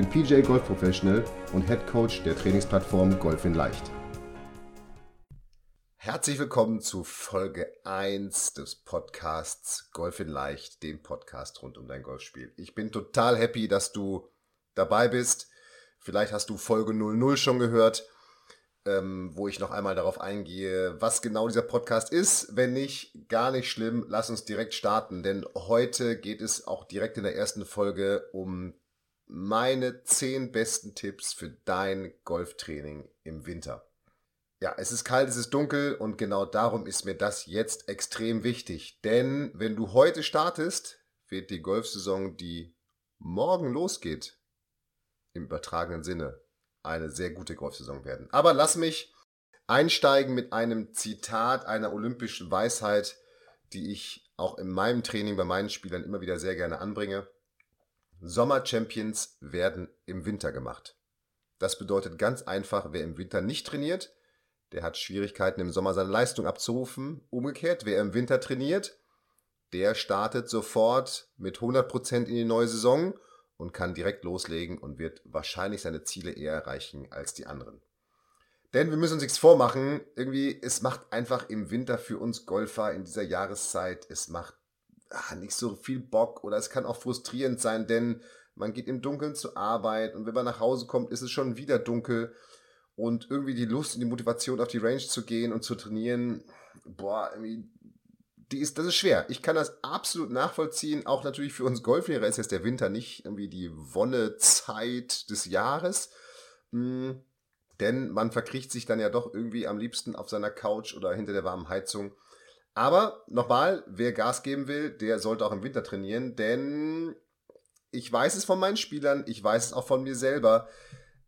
bin PJ Golf Professional und Head Coach der Trainingsplattform Golf in Leicht. Herzlich willkommen zu Folge 1 des Podcasts Golf in Leicht, dem Podcast rund um dein Golfspiel. Ich bin total happy, dass du dabei bist. Vielleicht hast du Folge 00 schon gehört ähm, wo ich noch einmal darauf eingehe, was genau dieser Podcast ist. Wenn nicht, gar nicht schlimm, lass uns direkt starten, denn heute geht es auch direkt in der ersten Folge um meine zehn besten Tipps für dein Golftraining im Winter. Ja, es ist kalt, es ist dunkel und genau darum ist mir das jetzt extrem wichtig. Denn wenn du heute startest, wird die Golfsaison, die morgen losgeht, im übertragenen Sinne, eine sehr gute Golfsaison werden. Aber lass mich einsteigen mit einem Zitat einer olympischen Weisheit, die ich auch in meinem Training bei meinen Spielern immer wieder sehr gerne anbringe. Sommer-Champions werden im Winter gemacht. Das bedeutet ganz einfach, wer im Winter nicht trainiert, der hat Schwierigkeiten im Sommer seine Leistung abzurufen. Umgekehrt, wer im Winter trainiert, der startet sofort mit 100% in die neue Saison und kann direkt loslegen und wird wahrscheinlich seine Ziele eher erreichen als die anderen. Denn wir müssen uns nichts vormachen, irgendwie, es macht einfach im Winter für uns Golfer in dieser Jahreszeit, es macht ach, nicht so viel Bock oder es kann auch frustrierend sein, denn man geht im Dunkeln zur Arbeit und wenn man nach Hause kommt, ist es schon wieder dunkel und irgendwie die Lust und die Motivation auf die Range zu gehen und zu trainieren, boah, die ist, das ist schwer. Ich kann das absolut nachvollziehen. Auch natürlich für uns Golflehrer ist jetzt der Winter nicht irgendwie die Wonnezeit des Jahres. Mhm. Denn man verkriecht sich dann ja doch irgendwie am liebsten auf seiner Couch oder hinter der warmen Heizung. Aber nochmal, wer Gas geben will, der sollte auch im Winter trainieren, denn ich weiß es von meinen Spielern, ich weiß es auch von mir selber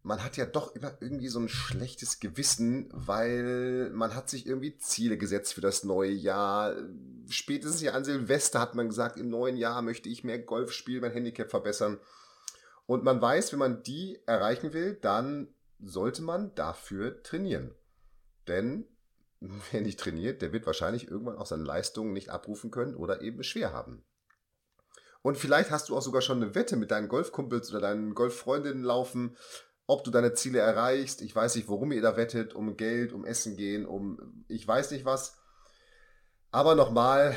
man hat ja doch immer irgendwie so ein schlechtes Gewissen, weil man hat sich irgendwie Ziele gesetzt für das neue Jahr. Spätestens ja an Silvester hat man gesagt, im neuen Jahr möchte ich mehr Golf spielen, mein Handicap verbessern. Und man weiß, wenn man die erreichen will, dann sollte man dafür trainieren. Denn wer nicht trainiert, der wird wahrscheinlich irgendwann auch seine Leistungen nicht abrufen können oder eben schwer haben. Und vielleicht hast du auch sogar schon eine Wette mit deinen Golfkumpels oder deinen Golffreundinnen laufen, ob du deine Ziele erreichst. Ich weiß nicht, worum ihr da wettet, um Geld, um Essen gehen, um ich weiß nicht was. Aber nochmal,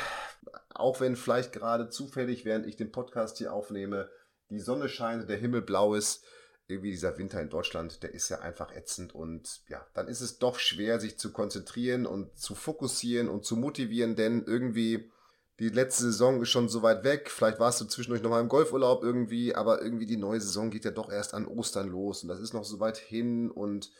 auch wenn vielleicht gerade zufällig, während ich den Podcast hier aufnehme, die Sonne scheint, der Himmel blau ist, irgendwie dieser Winter in Deutschland, der ist ja einfach ätzend und ja, dann ist es doch schwer, sich zu konzentrieren und zu fokussieren und zu motivieren, denn irgendwie die letzte Saison ist schon so weit weg. Vielleicht warst du zwischendurch noch mal im Golfurlaub irgendwie, aber irgendwie die neue Saison geht ja doch erst an Ostern los und das ist noch so weit hin und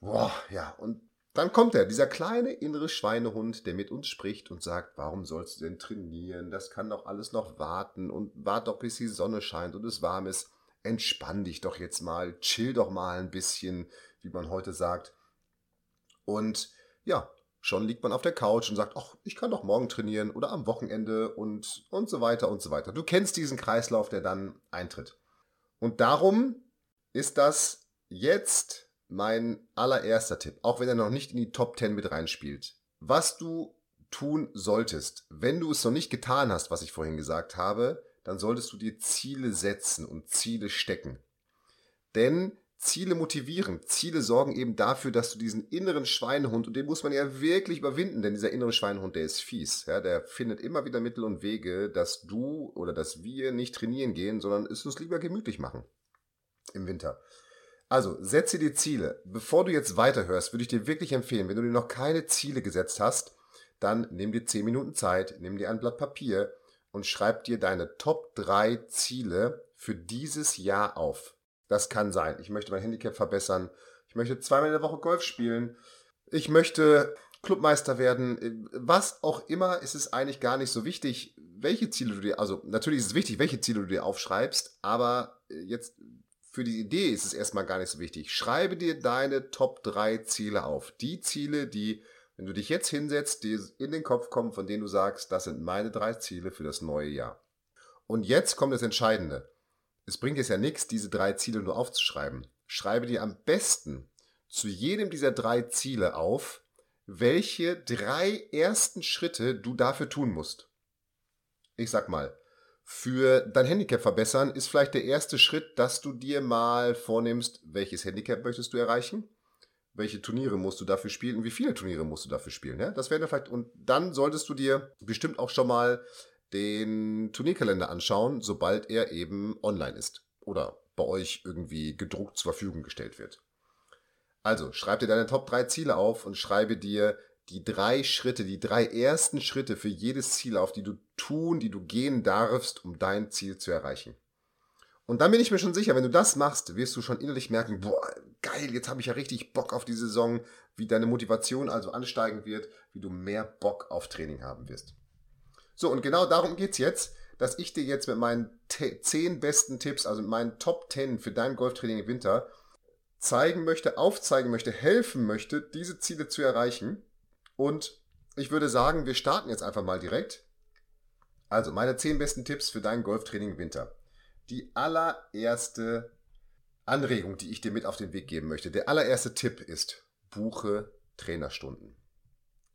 boah, ja, und dann kommt er, dieser kleine innere Schweinehund, der mit uns spricht und sagt, warum sollst du denn trainieren? Das kann doch alles noch warten und wart doch bis die Sonne scheint und es warm ist. Entspann dich doch jetzt mal, chill doch mal ein bisschen, wie man heute sagt. Und ja, Schon liegt man auf der Couch und sagt, ach, ich kann doch morgen trainieren oder am Wochenende und, und so weiter und so weiter. Du kennst diesen Kreislauf, der dann eintritt. Und darum ist das jetzt mein allererster Tipp, auch wenn er noch nicht in die Top 10 mit reinspielt. Was du tun solltest, wenn du es noch nicht getan hast, was ich vorhin gesagt habe, dann solltest du dir Ziele setzen und Ziele stecken. Denn Ziele motivieren. Ziele sorgen eben dafür, dass du diesen inneren Schweinehund, und den muss man ja wirklich überwinden, denn dieser innere Schweinehund, der ist fies. Ja, der findet immer wieder Mittel und Wege, dass du oder dass wir nicht trainieren gehen, sondern es uns lieber gemütlich machen im Winter. Also, setze dir Ziele. Bevor du jetzt weiterhörst, würde ich dir wirklich empfehlen, wenn du dir noch keine Ziele gesetzt hast, dann nimm dir 10 Minuten Zeit, nimm dir ein Blatt Papier und schreib dir deine Top 3 Ziele für dieses Jahr auf. Das kann sein. Ich möchte mein Handicap verbessern. Ich möchte zweimal in der Woche Golf spielen. Ich möchte Clubmeister werden. Was auch immer, ist es eigentlich gar nicht so wichtig, welche Ziele du dir, also natürlich ist es wichtig, welche Ziele du dir aufschreibst, aber jetzt für die Idee ist es erstmal gar nicht so wichtig. Schreibe dir deine Top 3 Ziele auf. Die Ziele, die, wenn du dich jetzt hinsetzt, dir in den Kopf kommen, von denen du sagst, das sind meine drei Ziele für das neue Jahr. Und jetzt kommt das Entscheidende. Es bringt jetzt ja nichts, diese drei Ziele nur aufzuschreiben. Schreibe dir am besten zu jedem dieser drei Ziele auf, welche drei ersten Schritte du dafür tun musst. Ich sag mal, für dein Handicap verbessern ist vielleicht der erste Schritt, dass du dir mal vornimmst, welches Handicap möchtest du erreichen, welche Turniere musst du dafür spielen wie viele Turniere musst du dafür spielen. Ja? Das wäre vielleicht, und dann solltest du dir bestimmt auch schon mal den Turnierkalender anschauen, sobald er eben online ist oder bei euch irgendwie gedruckt zur Verfügung gestellt wird. Also, schreib dir deine Top 3 Ziele auf und schreibe dir die drei Schritte, die drei ersten Schritte für jedes Ziel auf, die du tun, die du gehen darfst, um dein Ziel zu erreichen. Und dann bin ich mir schon sicher, wenn du das machst, wirst du schon innerlich merken, boah, geil, jetzt habe ich ja richtig Bock auf die Saison, wie deine Motivation also ansteigen wird, wie du mehr Bock auf Training haben wirst. So, und genau darum geht es jetzt, dass ich dir jetzt mit meinen zehn besten Tipps, also mit meinen Top 10 für dein Golftraining im Winter, zeigen möchte, aufzeigen möchte, helfen möchte, diese Ziele zu erreichen und ich würde sagen, wir starten jetzt einfach mal direkt. Also, meine 10 besten Tipps für dein Golftraining im Winter. Die allererste Anregung, die ich dir mit auf den Weg geben möchte, der allererste Tipp ist, buche Trainerstunden.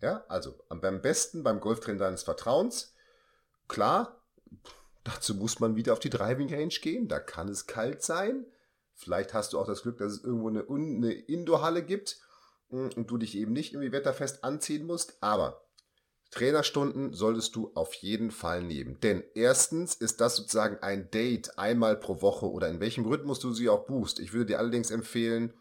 Ja, also beim besten beim Golftrainer deines Vertrauens. Klar, dazu muss man wieder auf die Driving Range gehen. Da kann es kalt sein. Vielleicht hast du auch das Glück, dass es irgendwo eine, eine Indoor-Halle gibt und du dich eben nicht irgendwie wetterfest anziehen musst. Aber Trainerstunden solltest du auf jeden Fall nehmen. Denn erstens ist das sozusagen ein Date einmal pro Woche oder in welchem Rhythmus du sie auch buchst. Ich würde dir allerdings empfehlen,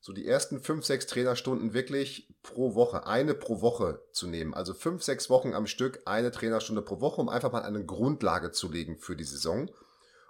so die ersten fünf, sechs Trainerstunden wirklich pro Woche, eine pro Woche zu nehmen. Also fünf, sechs Wochen am Stück, eine Trainerstunde pro Woche, um einfach mal eine Grundlage zu legen für die Saison.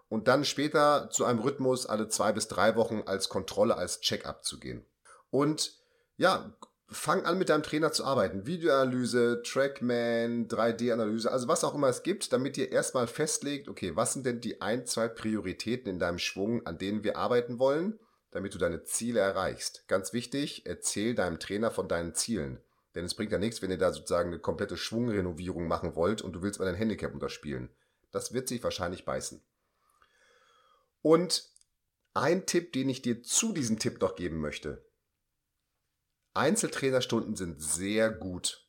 Und dann später zu einem Rhythmus alle zwei bis drei Wochen als Kontrolle, als Check-up zu gehen. Und ja, fang an mit deinem Trainer zu arbeiten. Videoanalyse, Trackman, 3D-Analyse, also was auch immer es gibt, damit ihr erstmal festlegt, okay, was sind denn die ein, zwei Prioritäten in deinem Schwung, an denen wir arbeiten wollen, damit du deine Ziele erreichst. Ganz wichtig, erzähl deinem Trainer von deinen Zielen. Denn es bringt ja nichts, wenn ihr da sozusagen eine komplette Schwungrenovierung machen wollt und du willst mal dein Handicap unterspielen. Das wird sich wahrscheinlich beißen. Und ein Tipp, den ich dir zu diesem Tipp noch geben möchte. Einzeltrainerstunden sind sehr gut.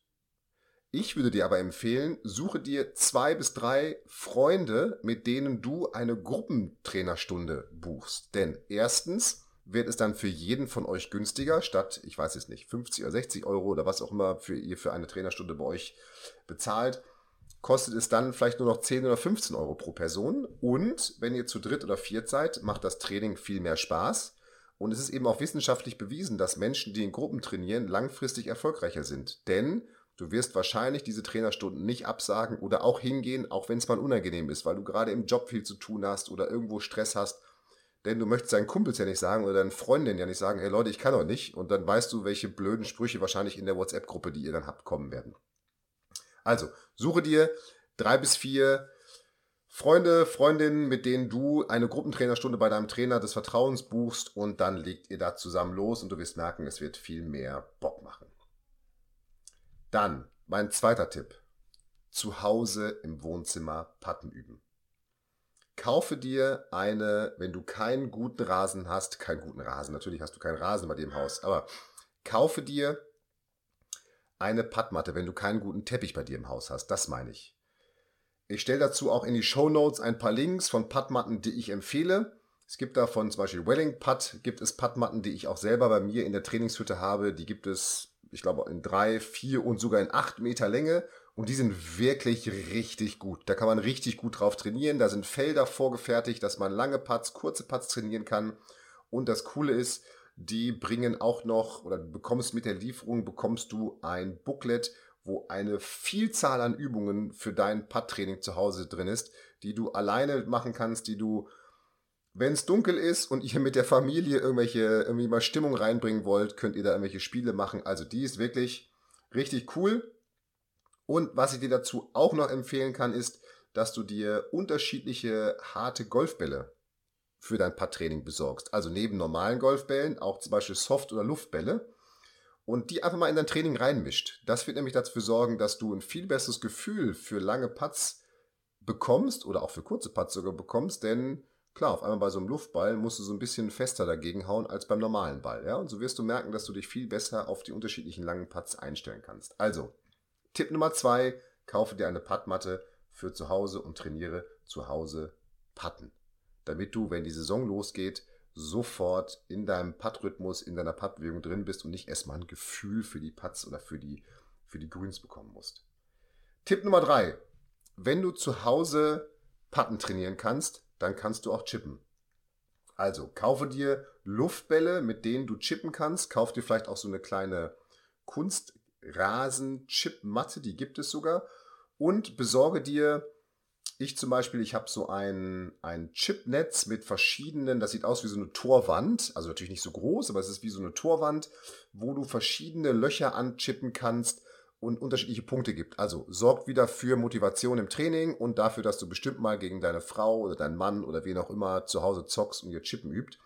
Ich würde dir aber empfehlen, suche dir zwei bis drei Freunde, mit denen du eine Gruppentrainerstunde buchst. Denn erstens wird es dann für jeden von euch günstiger, statt, ich weiß es nicht, 50 oder 60 Euro oder was auch immer für ihr für eine Trainerstunde bei euch bezahlt, kostet es dann vielleicht nur noch 10 oder 15 Euro pro Person. Und wenn ihr zu dritt oder viert seid, macht das Training viel mehr Spaß. Und es ist eben auch wissenschaftlich bewiesen, dass Menschen, die in Gruppen trainieren, langfristig erfolgreicher sind. Denn du wirst wahrscheinlich diese Trainerstunden nicht absagen oder auch hingehen, auch wenn es mal unangenehm ist, weil du gerade im Job viel zu tun hast oder irgendwo Stress hast. Denn du möchtest deinen Kumpels ja nicht sagen oder deinen Freundinnen ja nicht sagen, hey Leute, ich kann doch nicht. Und dann weißt du, welche blöden Sprüche wahrscheinlich in der WhatsApp-Gruppe, die ihr dann habt, kommen werden. Also, suche dir drei bis vier Freunde, Freundinnen, mit denen du eine Gruppentrainerstunde bei deinem Trainer des Vertrauens buchst und dann legt ihr da zusammen los und du wirst merken, es wird viel mehr Bock machen. Dann mein zweiter Tipp. Zu Hause im Wohnzimmer Patten üben. Kaufe dir eine, wenn du keinen guten Rasen hast, keinen guten Rasen, natürlich hast du keinen Rasen bei dir im Haus, aber kaufe dir eine Pattmatte, wenn du keinen guten Teppich bei dir im Haus hast. Das meine ich. Ich stelle dazu auch in die Show Notes ein paar Links von Puttmatten, die ich empfehle. Es gibt davon zum Beispiel Welling Putt, gibt es Puttmatten, die ich auch selber bei mir in der Trainingshütte habe. Die gibt es, ich glaube, in drei, vier und sogar in acht Meter Länge. Und die sind wirklich richtig gut. Da kann man richtig gut drauf trainieren. Da sind Felder vorgefertigt, dass man lange Putts, kurze Putts trainieren kann. Und das Coole ist, die bringen auch noch, oder bekommst mit der Lieferung, bekommst du ein Booklet, wo eine Vielzahl an Übungen für dein Putt-Training zu Hause drin ist, die du alleine machen kannst, die du, wenn es dunkel ist und ihr mit der Familie irgendwelche, irgendwie mal Stimmung reinbringen wollt, könnt ihr da irgendwelche Spiele machen. Also die ist wirklich richtig cool. Und was ich dir dazu auch noch empfehlen kann, ist, dass du dir unterschiedliche harte Golfbälle für dein Putttraining besorgst. Also neben normalen Golfbällen auch zum Beispiel Soft- oder Luftbälle und die einfach mal in dein Training reinmischt. Das wird nämlich dafür sorgen, dass du ein viel besseres Gefühl für lange Putts bekommst oder auch für kurze Putts sogar bekommst, denn klar, auf einmal bei so einem Luftball musst du so ein bisschen fester dagegen hauen als beim normalen Ball. Ja? Und so wirst du merken, dass du dich viel besser auf die unterschiedlichen langen Putts einstellen kannst. Also, Tipp Nummer zwei, kaufe dir eine Puttmatte für zu Hause und trainiere zu Hause Putten. Damit du, wenn die Saison losgeht, sofort in deinem Puttrhythmus, in deiner Puttbewegung drin bist und nicht erstmal ein Gefühl für die Putts oder für die, für die Grüns bekommen musst. Tipp Nummer drei. Wenn du zu Hause Putten trainieren kannst, dann kannst du auch chippen. Also, kaufe dir Luftbälle, mit denen du chippen kannst. Kauf dir vielleicht auch so eine kleine Kunstrasen-Chip-Matte, die gibt es sogar. Und besorge dir ich zum Beispiel, ich habe so ein, ein Chipnetz mit verschiedenen, das sieht aus wie so eine Torwand, also natürlich nicht so groß, aber es ist wie so eine Torwand, wo du verschiedene Löcher anchippen kannst und unterschiedliche Punkte gibt. Also sorgt wieder für Motivation im Training und dafür, dass du bestimmt mal gegen deine Frau oder deinen Mann oder wen auch immer zu Hause zockst und ihr Chippen übt.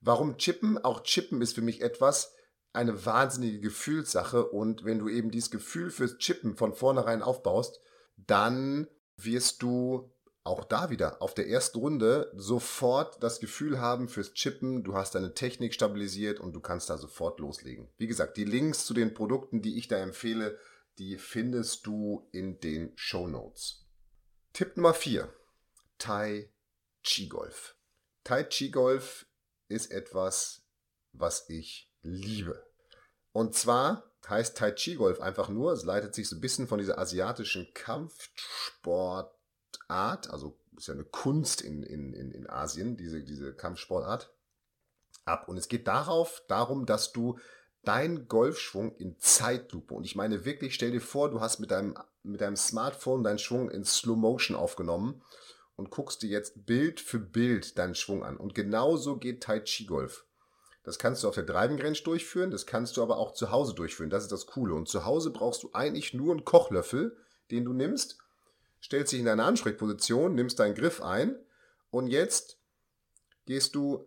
Warum Chippen? Auch Chippen ist für mich etwas, eine wahnsinnige Gefühlssache und wenn du eben dieses Gefühl fürs Chippen von vornherein aufbaust, dann wirst du auch da wieder auf der ersten Runde sofort das Gefühl haben fürs Chippen, du hast deine Technik stabilisiert und du kannst da sofort loslegen. Wie gesagt, die Links zu den Produkten, die ich da empfehle, die findest du in den Show Notes. Tipp Nummer 4. Tai Chi Golf. Tai Chi Golf ist etwas, was ich liebe. Und zwar heißt Tai Chi Golf einfach nur, es leitet sich so ein bisschen von dieser asiatischen Kampfsportart, also ist ja eine Kunst in, in, in, in Asien, diese, diese Kampfsportart, ab. Und es geht darauf, darum, dass du deinen Golfschwung in Zeitlupe, und ich meine wirklich, stell dir vor, du hast mit deinem, mit deinem Smartphone deinen Schwung in Slow Motion aufgenommen und guckst dir jetzt Bild für Bild deinen Schwung an. Und genauso geht Tai Chi Golf. Das kannst du auf der Driving Range durchführen, das kannst du aber auch zu Hause durchführen. Das ist das Coole. Und zu Hause brauchst du eigentlich nur einen Kochlöffel, den du nimmst, stellst dich in deine Ansprechposition, nimmst deinen Griff ein und jetzt gehst du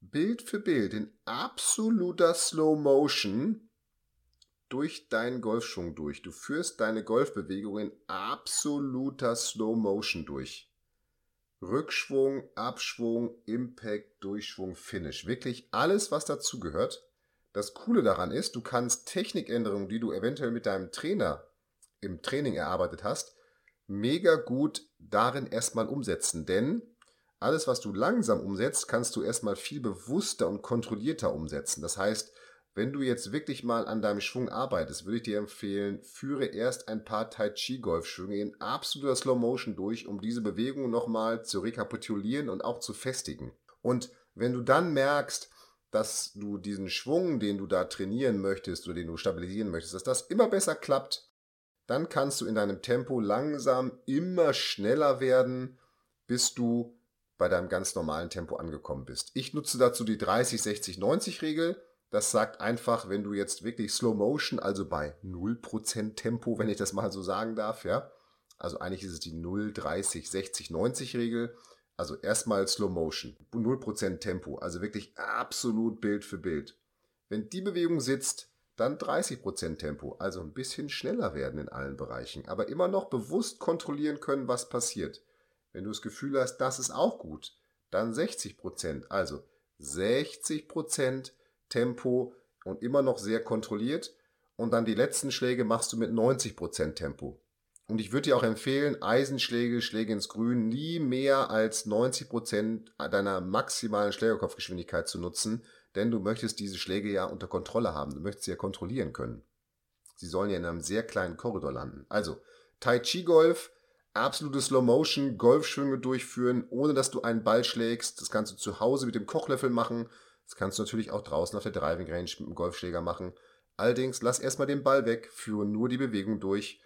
Bild für Bild in absoluter Slow Motion durch deinen Golfschwung durch. Du führst deine Golfbewegung in absoluter Slow Motion durch. Rückschwung, Abschwung, Impact, Durchschwung, Finish. Wirklich alles, was dazugehört. Das Coole daran ist, du kannst Technikänderungen, die du eventuell mit deinem Trainer im Training erarbeitet hast, mega gut darin erstmal umsetzen. Denn alles, was du langsam umsetzt, kannst du erstmal viel bewusster und kontrollierter umsetzen. Das heißt, wenn du jetzt wirklich mal an deinem Schwung arbeitest, würde ich dir empfehlen, führe erst ein paar Tai Chi Golfschwünge in absoluter Slow Motion durch, um diese Bewegung nochmal zu rekapitulieren und auch zu festigen. Und wenn du dann merkst, dass du diesen Schwung, den du da trainieren möchtest oder den du stabilisieren möchtest, dass das immer besser klappt, dann kannst du in deinem Tempo langsam immer schneller werden, bis du bei deinem ganz normalen Tempo angekommen bist. Ich nutze dazu die 30, 60, 90 Regel. Das sagt einfach, wenn du jetzt wirklich Slow Motion, also bei 0% Tempo, wenn ich das mal so sagen darf, ja. Also eigentlich ist es die 0, 30, 60, 90 Regel. Also erstmal Slow Motion, 0% Tempo, also wirklich absolut Bild für Bild. Wenn die Bewegung sitzt, dann 30% Tempo, also ein bisschen schneller werden in allen Bereichen, aber immer noch bewusst kontrollieren können, was passiert. Wenn du das Gefühl hast, das ist auch gut, dann 60%, also 60% Tempo und immer noch sehr kontrolliert. Und dann die letzten Schläge machst du mit 90% Tempo. Und ich würde dir auch empfehlen, Eisenschläge, Schläge ins Grün, nie mehr als 90% deiner maximalen Schlägerkopfgeschwindigkeit zu nutzen, denn du möchtest diese Schläge ja unter Kontrolle haben. Du möchtest sie ja kontrollieren können. Sie sollen ja in einem sehr kleinen Korridor landen. Also, Tai Chi Golf, absolute Slow Motion, Golfschwünge durchführen, ohne dass du einen Ball schlägst. Das kannst du zu Hause mit dem Kochlöffel machen. Das kannst du natürlich auch draußen auf der Driving Range mit dem Golfschläger machen. Allerdings lass erstmal den Ball weg, führe nur die Bewegung durch,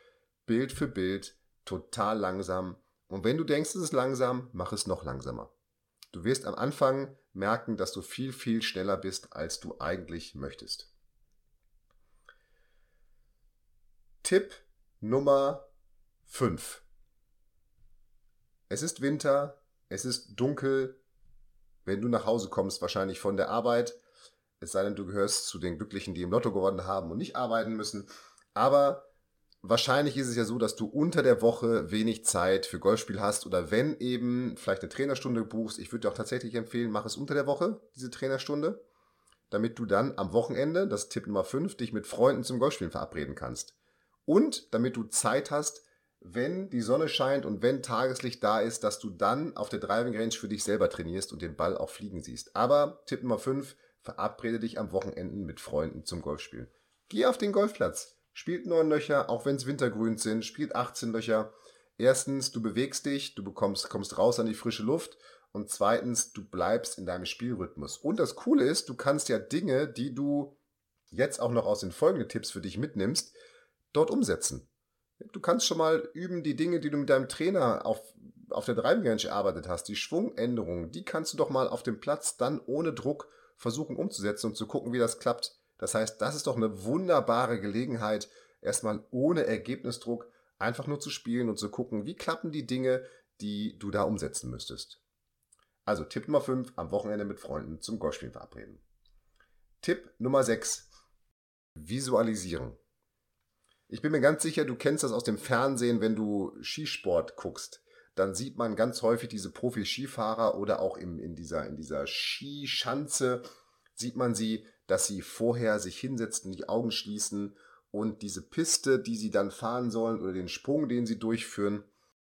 Bild für Bild, total langsam. Und wenn du denkst, es ist langsam, mach es noch langsamer. Du wirst am Anfang merken, dass du viel, viel schneller bist, als du eigentlich möchtest. Tipp Nummer 5. Es ist Winter, es ist dunkel, wenn du nach Hause kommst, wahrscheinlich von der Arbeit. Es sei denn, du gehörst zu den Glücklichen, die im Lotto gewonnen haben und nicht arbeiten müssen. Aber wahrscheinlich ist es ja so, dass du unter der Woche wenig Zeit für Golfspiel hast oder wenn eben vielleicht eine Trainerstunde buchst. Ich würde dir auch tatsächlich empfehlen, mach es unter der Woche, diese Trainerstunde, damit du dann am Wochenende, das ist Tipp Nummer 5, dich mit Freunden zum Golfspielen verabreden kannst. Und damit du Zeit hast, wenn die Sonne scheint und wenn Tageslicht da ist, dass du dann auf der Driving Range für dich selber trainierst und den Ball auch fliegen siehst. Aber Tipp Nummer 5, verabrede dich am Wochenenden mit Freunden zum Golfspielen. Geh auf den Golfplatz, spielt 9 Löcher, auch wenn es wintergrün sind, spielt 18 Löcher. Erstens, du bewegst dich, du bekommst, kommst raus an die frische Luft und zweitens, du bleibst in deinem Spielrhythmus. Und das Coole ist, du kannst ja Dinge, die du jetzt auch noch aus den folgenden Tipps für dich mitnimmst, dort umsetzen. Du kannst schon mal üben, die Dinge, die du mit deinem Trainer auf, auf der Driving Range erarbeitet hast, die Schwungänderungen, die kannst du doch mal auf dem Platz dann ohne Druck versuchen umzusetzen und zu gucken, wie das klappt. Das heißt, das ist doch eine wunderbare Gelegenheit, erstmal ohne Ergebnisdruck einfach nur zu spielen und zu gucken, wie klappen die Dinge, die du da umsetzen müsstest. Also Tipp Nummer 5, am Wochenende mit Freunden zum Golfspielen verabreden. Tipp Nummer 6, visualisieren. Ich bin mir ganz sicher, du kennst das aus dem Fernsehen, wenn du Skisport guckst. Dann sieht man ganz häufig diese Profi-Skifahrer oder auch im, in dieser, in dieser Skischanze sieht man sie, dass sie vorher sich hinsetzen, die Augen schließen und diese Piste, die sie dann fahren sollen oder den Sprung, den sie durchführen,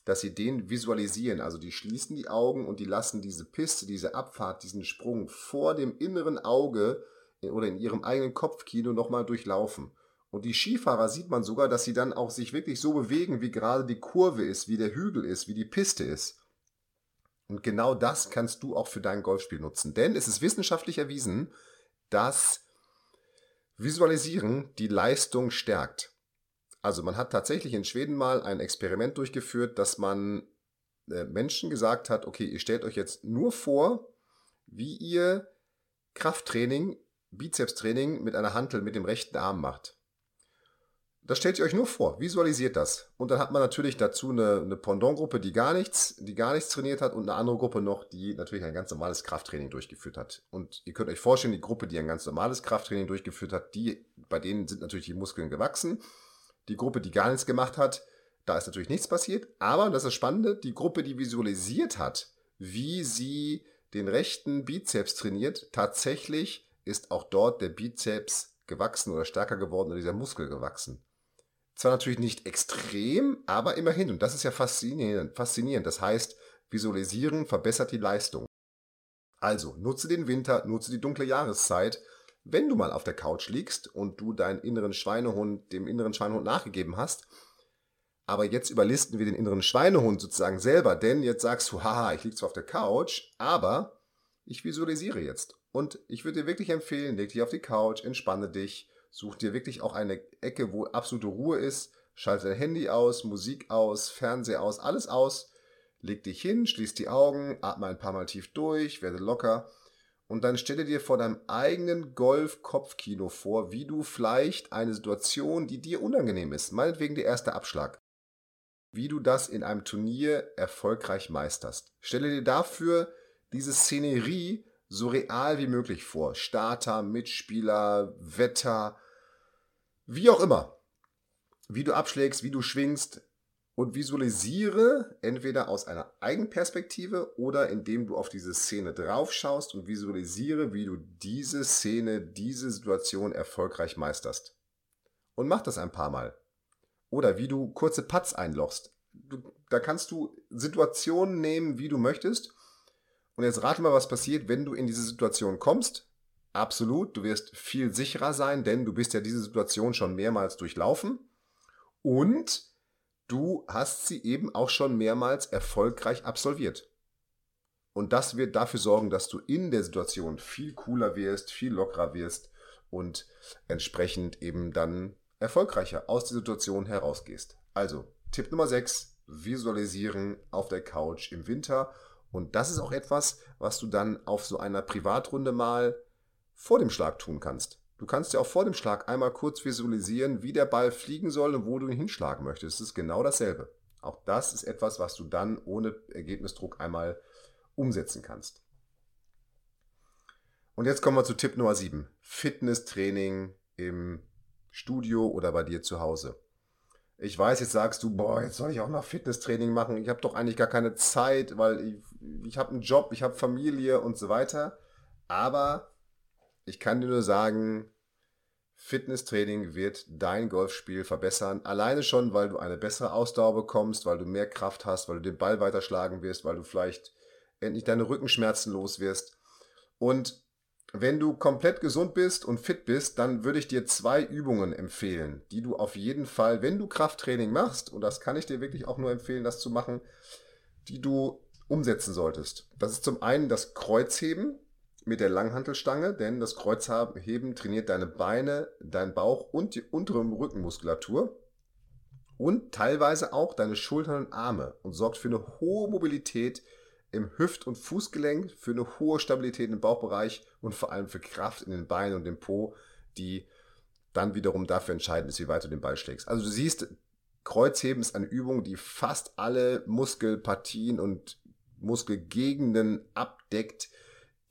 dass sie den visualisieren. Also die schließen die Augen und die lassen diese Piste, diese Abfahrt, diesen Sprung vor dem inneren Auge oder in ihrem eigenen Kopfkino nochmal durchlaufen. Und die Skifahrer sieht man sogar, dass sie dann auch sich wirklich so bewegen, wie gerade die Kurve ist, wie der Hügel ist, wie die Piste ist. Und genau das kannst du auch für dein Golfspiel nutzen. Denn es ist wissenschaftlich erwiesen, dass Visualisieren die Leistung stärkt. Also man hat tatsächlich in Schweden mal ein Experiment durchgeführt, dass man äh, Menschen gesagt hat, okay, ihr stellt euch jetzt nur vor, wie ihr Krafttraining, Bizepstraining mit einer Hantel mit dem rechten Arm macht. Das stellt ihr euch nur vor, visualisiert das. Und dann hat man natürlich dazu eine, eine Pendant-Gruppe, die gar nichts, die gar nichts trainiert hat und eine andere Gruppe noch, die natürlich ein ganz normales Krafttraining durchgeführt hat. Und ihr könnt euch vorstellen, die Gruppe, die ein ganz normales Krafttraining durchgeführt hat, die, bei denen sind natürlich die Muskeln gewachsen. Die Gruppe, die gar nichts gemacht hat, da ist natürlich nichts passiert. Aber, das ist das Spannende, die Gruppe, die visualisiert hat, wie sie den rechten Bizeps trainiert, tatsächlich ist auch dort der Bizeps gewachsen oder stärker geworden oder dieser Muskel gewachsen. Zwar natürlich nicht extrem, aber immerhin. Und das ist ja faszinierend. Das heißt, visualisieren verbessert die Leistung. Also, nutze den Winter, nutze die dunkle Jahreszeit. Wenn du mal auf der Couch liegst und du deinen inneren Schweinehund, dem inneren Schweinehund nachgegeben hast, aber jetzt überlisten wir den inneren Schweinehund sozusagen selber, denn jetzt sagst du, haha, ich liege zwar auf der Couch, aber ich visualisiere jetzt. Und ich würde dir wirklich empfehlen, leg dich auf die Couch, entspanne dich, Such dir wirklich auch eine Ecke, wo absolute Ruhe ist. Schalte dein Handy aus, Musik aus, Fernseher aus, alles aus. Leg dich hin, schließ die Augen, atme ein paar Mal tief durch, werde locker. Und dann stelle dir vor deinem eigenen Golf-Kopfkino vor, wie du vielleicht eine Situation, die dir unangenehm ist, meinetwegen der erste Abschlag, wie du das in einem Turnier erfolgreich meisterst. Stelle dir dafür diese Szenerie so real wie möglich vor. Starter, Mitspieler, Wetter, wie auch immer. Wie du abschlägst, wie du schwingst und visualisiere entweder aus einer Eigenperspektive oder indem du auf diese Szene draufschaust und visualisiere, wie du diese Szene, diese Situation erfolgreich meisterst. Und mach das ein paar Mal. Oder wie du kurze Putts einlochst. Du, da kannst du Situationen nehmen, wie du möchtest und jetzt rate mal, was passiert, wenn du in diese Situation kommst. Absolut, du wirst viel sicherer sein, denn du bist ja diese Situation schon mehrmals durchlaufen. Und du hast sie eben auch schon mehrmals erfolgreich absolviert. Und das wird dafür sorgen, dass du in der Situation viel cooler wirst, viel lockerer wirst und entsprechend eben dann erfolgreicher aus der Situation herausgehst. Also, Tipp Nummer 6, visualisieren auf der Couch im Winter und das ist auch etwas, was du dann auf so einer Privatrunde mal vor dem Schlag tun kannst. Du kannst ja auch vor dem Schlag einmal kurz visualisieren, wie der Ball fliegen soll und wo du ihn hinschlagen möchtest. Es ist genau dasselbe. Auch das ist etwas, was du dann ohne Ergebnisdruck einmal umsetzen kannst. Und jetzt kommen wir zu Tipp Nummer 7. Fitnesstraining im Studio oder bei dir zu Hause. Ich weiß, jetzt sagst du, boah, jetzt soll ich auch noch Fitnesstraining machen. Ich habe doch eigentlich gar keine Zeit, weil ich, ich habe einen Job, ich habe Familie und so weiter. Aber ich kann dir nur sagen, Fitnesstraining wird dein Golfspiel verbessern. Alleine schon, weil du eine bessere Ausdauer bekommst, weil du mehr Kraft hast, weil du den Ball weiterschlagen wirst, weil du vielleicht endlich deine Rückenschmerzen los wirst. Und wenn du komplett gesund bist und fit bist, dann würde ich dir zwei Übungen empfehlen, die du auf jeden Fall, wenn du Krafttraining machst, und das kann ich dir wirklich auch nur empfehlen, das zu machen, die du umsetzen solltest. Das ist zum einen das Kreuzheben mit der Langhantelstange, denn das Kreuzheben trainiert deine Beine, deinen Bauch und die untere Rückenmuskulatur und teilweise auch deine Schultern und Arme und sorgt für eine hohe Mobilität im Hüft- und Fußgelenk, für eine hohe Stabilität im Bauchbereich und vor allem für Kraft in den Beinen und dem Po, die dann wiederum dafür entscheidend ist, wie weit du den Ball schlägst. Also du siehst, Kreuzheben ist eine Übung, die fast alle Muskelpartien und Muskelgegenden abdeckt,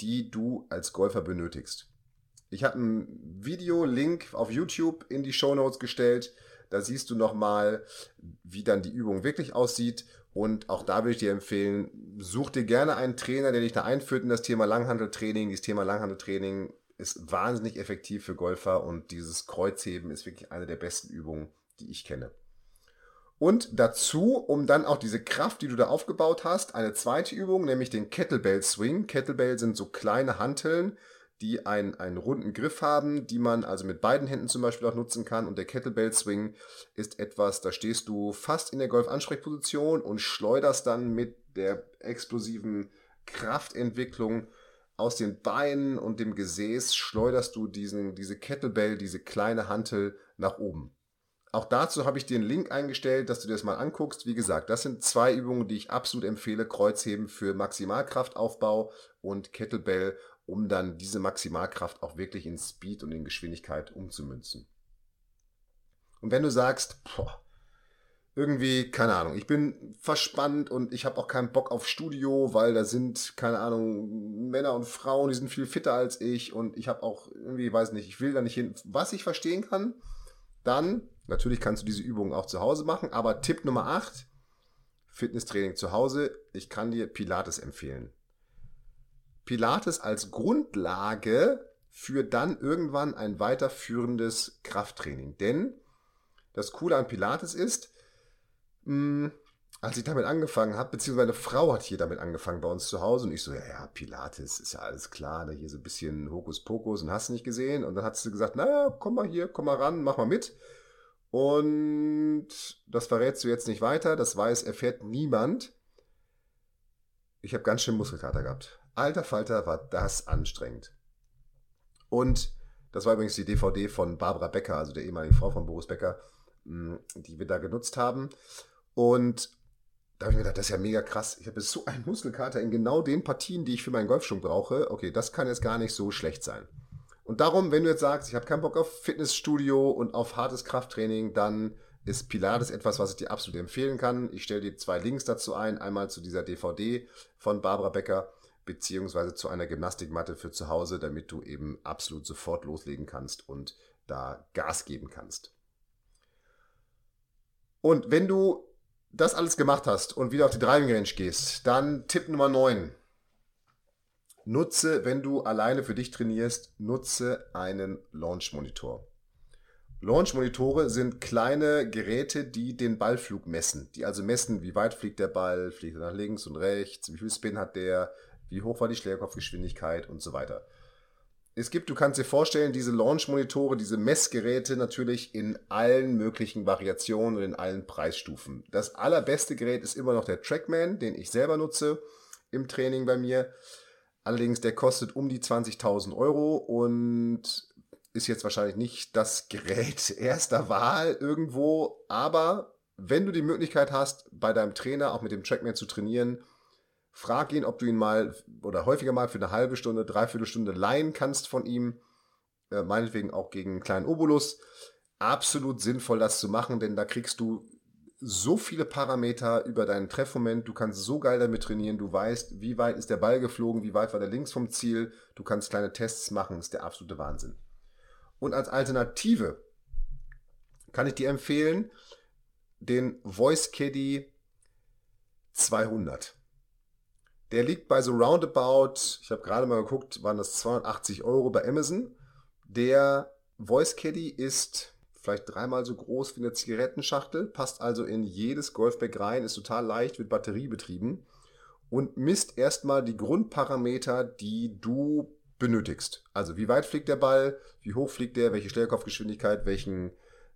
die du als Golfer benötigst. Ich habe ein Video-Link auf YouTube in die Show Notes gestellt. Da siehst du nochmal, wie dann die Übung wirklich aussieht. Und auch da würde ich dir empfehlen, such dir gerne einen Trainer, der dich da einführt in das Thema Langhandeltraining. Das Thema Langhandeltraining ist wahnsinnig effektiv für Golfer und dieses Kreuzheben ist wirklich eine der besten Übungen, die ich kenne. Und dazu, um dann auch diese Kraft, die du da aufgebaut hast, eine zweite Übung, nämlich den Kettlebell Swing. Kettlebell sind so kleine Hanteln, die einen, einen runden Griff haben, die man also mit beiden Händen zum Beispiel auch nutzen kann. Und der Kettlebell Swing ist etwas, da stehst du fast in der Golf-Ansprechposition und schleuderst dann mit der explosiven Kraftentwicklung aus den Beinen und dem Gesäß, schleuderst du diesen, diese Kettlebell, diese kleine Hantel nach oben. Auch dazu habe ich dir einen Link eingestellt, dass du dir das mal anguckst. Wie gesagt, das sind zwei Übungen, die ich absolut empfehle. Kreuzheben für Maximalkraftaufbau und Kettlebell, um dann diese Maximalkraft auch wirklich in Speed und in Geschwindigkeit umzumünzen. Und wenn du sagst, boah, irgendwie, keine Ahnung, ich bin verspannt und ich habe auch keinen Bock auf Studio, weil da sind, keine Ahnung, Männer und Frauen, die sind viel fitter als ich und ich habe auch irgendwie, weiß nicht, ich will da nicht hin. Was ich verstehen kann, dann Natürlich kannst du diese Übungen auch zu Hause machen, aber Tipp Nummer 8, Fitnesstraining zu Hause. Ich kann dir Pilates empfehlen. Pilates als Grundlage für dann irgendwann ein weiterführendes Krafttraining. Denn das Coole an Pilates ist, mh, hm, als ich damit angefangen habe, beziehungsweise eine Frau hat hier damit angefangen bei uns zu Hause und ich so, ja, ja, Pilates ist ja alles klar, da hier so ein bisschen Hokuspokus und hast nicht gesehen. Und dann hat sie gesagt, naja, komm mal hier, komm mal ran, mach mal mit. Und das verrätst du jetzt nicht weiter, das weiß, erfährt niemand. Ich habe ganz schön Muskelkater gehabt. Alter Falter, war das anstrengend. Und das war übrigens die DVD von Barbara Becker, also der ehemaligen Frau von Boris Becker, mm, die wir da genutzt haben. Und da habe ich mir gedacht, das ist ja mega krass. Ich habe so einen Muskelkater in genau den Partien, die ich für meinen Golfschwung brauche. Okay, das kann jetzt gar nicht so schlecht sein. Und darum, wenn du jetzt sagst, ich habe keinen Bock auf Fitnessstudio und auf hartes Krafttraining, dann ist Pilates etwas, was ich dir absolut empfehlen kann. Ich stelle dir zwei Links dazu ein. Einmal zu dieser DVD von Barbara Becker, beziehungsweise zu einer Gymnastikmatte für zu Hause, damit du eben absolut sofort loslegen kannst und da Gas geben kannst. Und wenn du das alles gemacht hast und wieder auf die Driving Range gehst, dann Tipp Nummer 9. Nutze, wenn du alleine für dich trainierst, nutze einen Launch-Monitor. Launch-Monitore sind kleine Geräte, die den Ballflug messen. Die also messen, wie weit fliegt der Ball, fliegt er nach links und rechts, wie viel Spin hat der, wie hoch war die Schlägerkopfgeschwindigkeit und so weiter. Es gibt, du kannst dir vorstellen, diese Launch-Monitore, diese Messgeräte natürlich in allen möglichen Variationen und in allen Preisstufen. Das allerbeste Gerät ist immer noch der Trackman, den ich selber nutze im Training bei mir. Allerdings, der kostet um die 20.000 Euro und ist jetzt wahrscheinlich nicht das Gerät erster Wahl irgendwo. Aber wenn du die Möglichkeit hast, bei deinem Trainer auch mit dem Trackman zu trainieren, frag ihn, ob du ihn mal oder häufiger mal für eine halbe Stunde, dreiviertel Stunde leihen kannst von ihm. Äh, meinetwegen auch gegen einen kleinen Obolus. Absolut sinnvoll, das zu machen, denn da kriegst du so viele Parameter über deinen Treffmoment, du kannst so geil damit trainieren, du weißt, wie weit ist der Ball geflogen, wie weit war der links vom Ziel, du kannst kleine Tests machen, ist der absolute Wahnsinn. Und als Alternative kann ich dir empfehlen, den Voice Caddy 200. Der liegt bei so roundabout, ich habe gerade mal geguckt, waren das 280 Euro bei Amazon. Der Voice Caddy ist vielleicht dreimal so groß wie eine Zigarettenschachtel, passt also in jedes Golfbag rein, ist total leicht, wird batteriebetrieben und misst erstmal die Grundparameter, die du benötigst. Also wie weit fliegt der Ball, wie hoch fliegt der, welche Stellkopfgeschwindigkeit, welchen,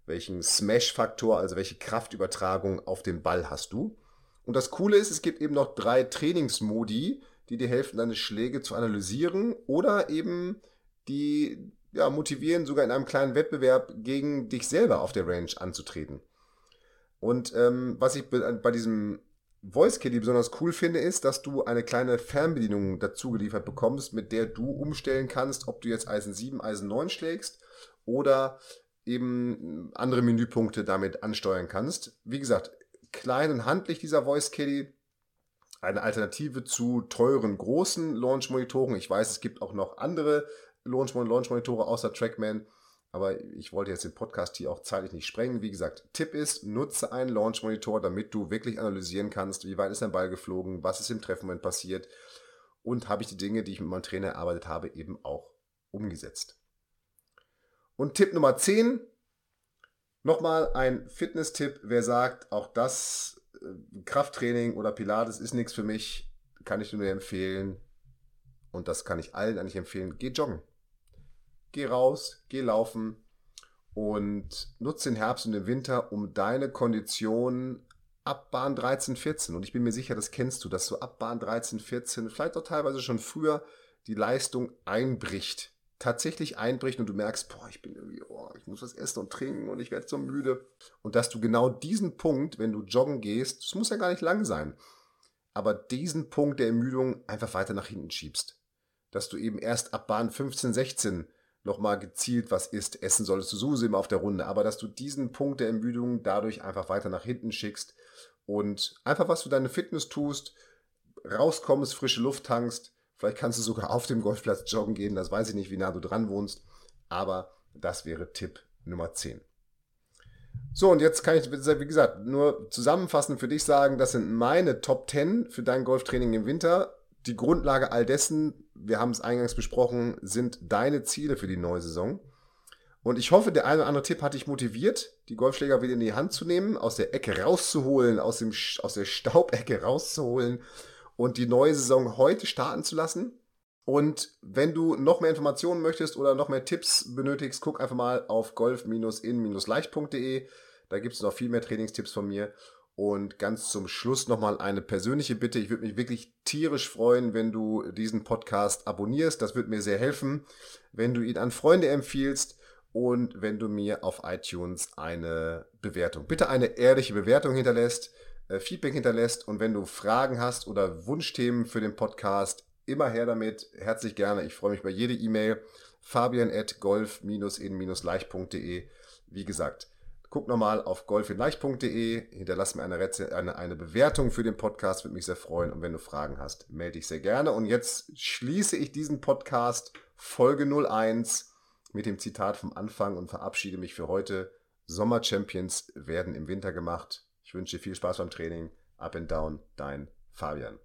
welchen Smash-Faktor, also welche Kraftübertragung auf den Ball hast du. Und das Coole ist, es gibt eben noch drei Trainingsmodi, die dir helfen, deine Schläge zu analysieren oder eben die ja, motivieren, sogar in einem kleinen Wettbewerb gegen dich selber auf der Range anzutreten. Und ähm, was ich bei diesem Voice Caddy besonders cool finde, ist, dass du eine kleine Fernbedienung dazu geliefert bekommst, mit der du umstellen kannst, ob du jetzt Eisen 7, Eisen 9 schlägst oder eben andere Menüpunkte damit ansteuern kannst. Wie gesagt, klein und handlich dieser Voice Caddy. Eine Alternative zu teuren großen Launch-Monitoren. Ich weiß, es gibt auch noch andere Launch-Monitore außer Trackman. Aber ich wollte jetzt den Podcast hier auch zeitlich nicht sprengen. Wie gesagt, Tipp ist, nutze einen Launch-Monitor, damit du wirklich analysieren kannst, wie weit ist dein Ball geflogen, was ist im Treffmoment passiert und habe ich die Dinge, die ich mit meinem Trainer erarbeitet habe, eben auch umgesetzt. Und Tipp Nummer 10, nochmal ein Fitness-Tipp, wer sagt, auch das äh, Krafttraining oder Pilates ist nichts für mich, kann ich nur empfehlen. Und das kann ich allen eigentlich empfehlen. Geh joggen geh raus, geh laufen und nutze den Herbst und den Winter, um deine Kondition ab Bahn 13, 14, und ich bin mir sicher, das kennst du, dass so ab Bahn 13, 14, vielleicht auch teilweise schon früher, die Leistung einbricht. Tatsächlich einbricht und du merkst, boah, ich bin irgendwie, oh, ich muss was essen und trinken und ich werde so müde. Und dass du genau diesen Punkt, wenn du joggen gehst, das muss ja gar nicht lang sein, aber diesen Punkt der Ermüdung einfach weiter nach hinten schiebst. Dass du eben erst ab Bahn 15, 16 nochmal gezielt was isst. Essen solltest du sowieso immer auf der Runde, aber dass du diesen Punkt der Ermüdung dadurch einfach weiter nach hinten schickst und einfach was für deine Fitness tust, rauskommst, frische Luft tankst. Vielleicht kannst du sogar auf dem Golfplatz joggen gehen, das weiß ich nicht, wie nah du dran wohnst, aber das wäre Tipp Nummer 10. So, und jetzt kann ich, wie gesagt, nur zusammenfassend für dich sagen, das sind meine Top 10 für dein Golftraining im Winter die Grundlage all dessen, wir haben es eingangs besprochen, sind deine Ziele für die neue Saison. Und ich hoffe, der eine oder andere Tipp hat dich motiviert, die Golfschläger wieder in die Hand zu nehmen, aus der Ecke rauszuholen, aus, dem, aus der Staubecke rauszuholen und die neue Saison heute starten zu lassen. Und wenn du noch mehr Informationen möchtest oder noch mehr Tipps benötigst, guck einfach mal auf golf-in-leicht.de. Da gibt es noch viel mehr Trainingstipps von mir. Und ganz zum Schluss nochmal eine persönliche Bitte. Ich würde mich wirklich tierisch freuen, wenn du diesen Podcast abonnierst. Das würde mir sehr helfen, wenn du ihn an Freunde empfiehlst und wenn du mir auf iTunes eine Bewertung, bitte eine ehrliche Bewertung hinterlässt, äh, Feedback hinterlässt und wenn du Fragen hast oder Wunschthemen für den Podcast, immer her damit. Herzlich gerne. Ich freue mich über jede E-Mail. Fabian at golf-in-leicht.de. Wie gesagt, Guck nochmal auf golfinleicht.de, hinterlass mir eine, eine, eine Bewertung für den Podcast, würde mich sehr freuen. Und wenn du Fragen hast, melde dich sehr gerne. Und jetzt schließe ich diesen Podcast Folge 01 mit dem Zitat vom Anfang und verabschiede mich für heute. Sommer-Champions werden im Winter gemacht. Wünsche dir viel Spaß beim Training. Up and down, dein Fabian.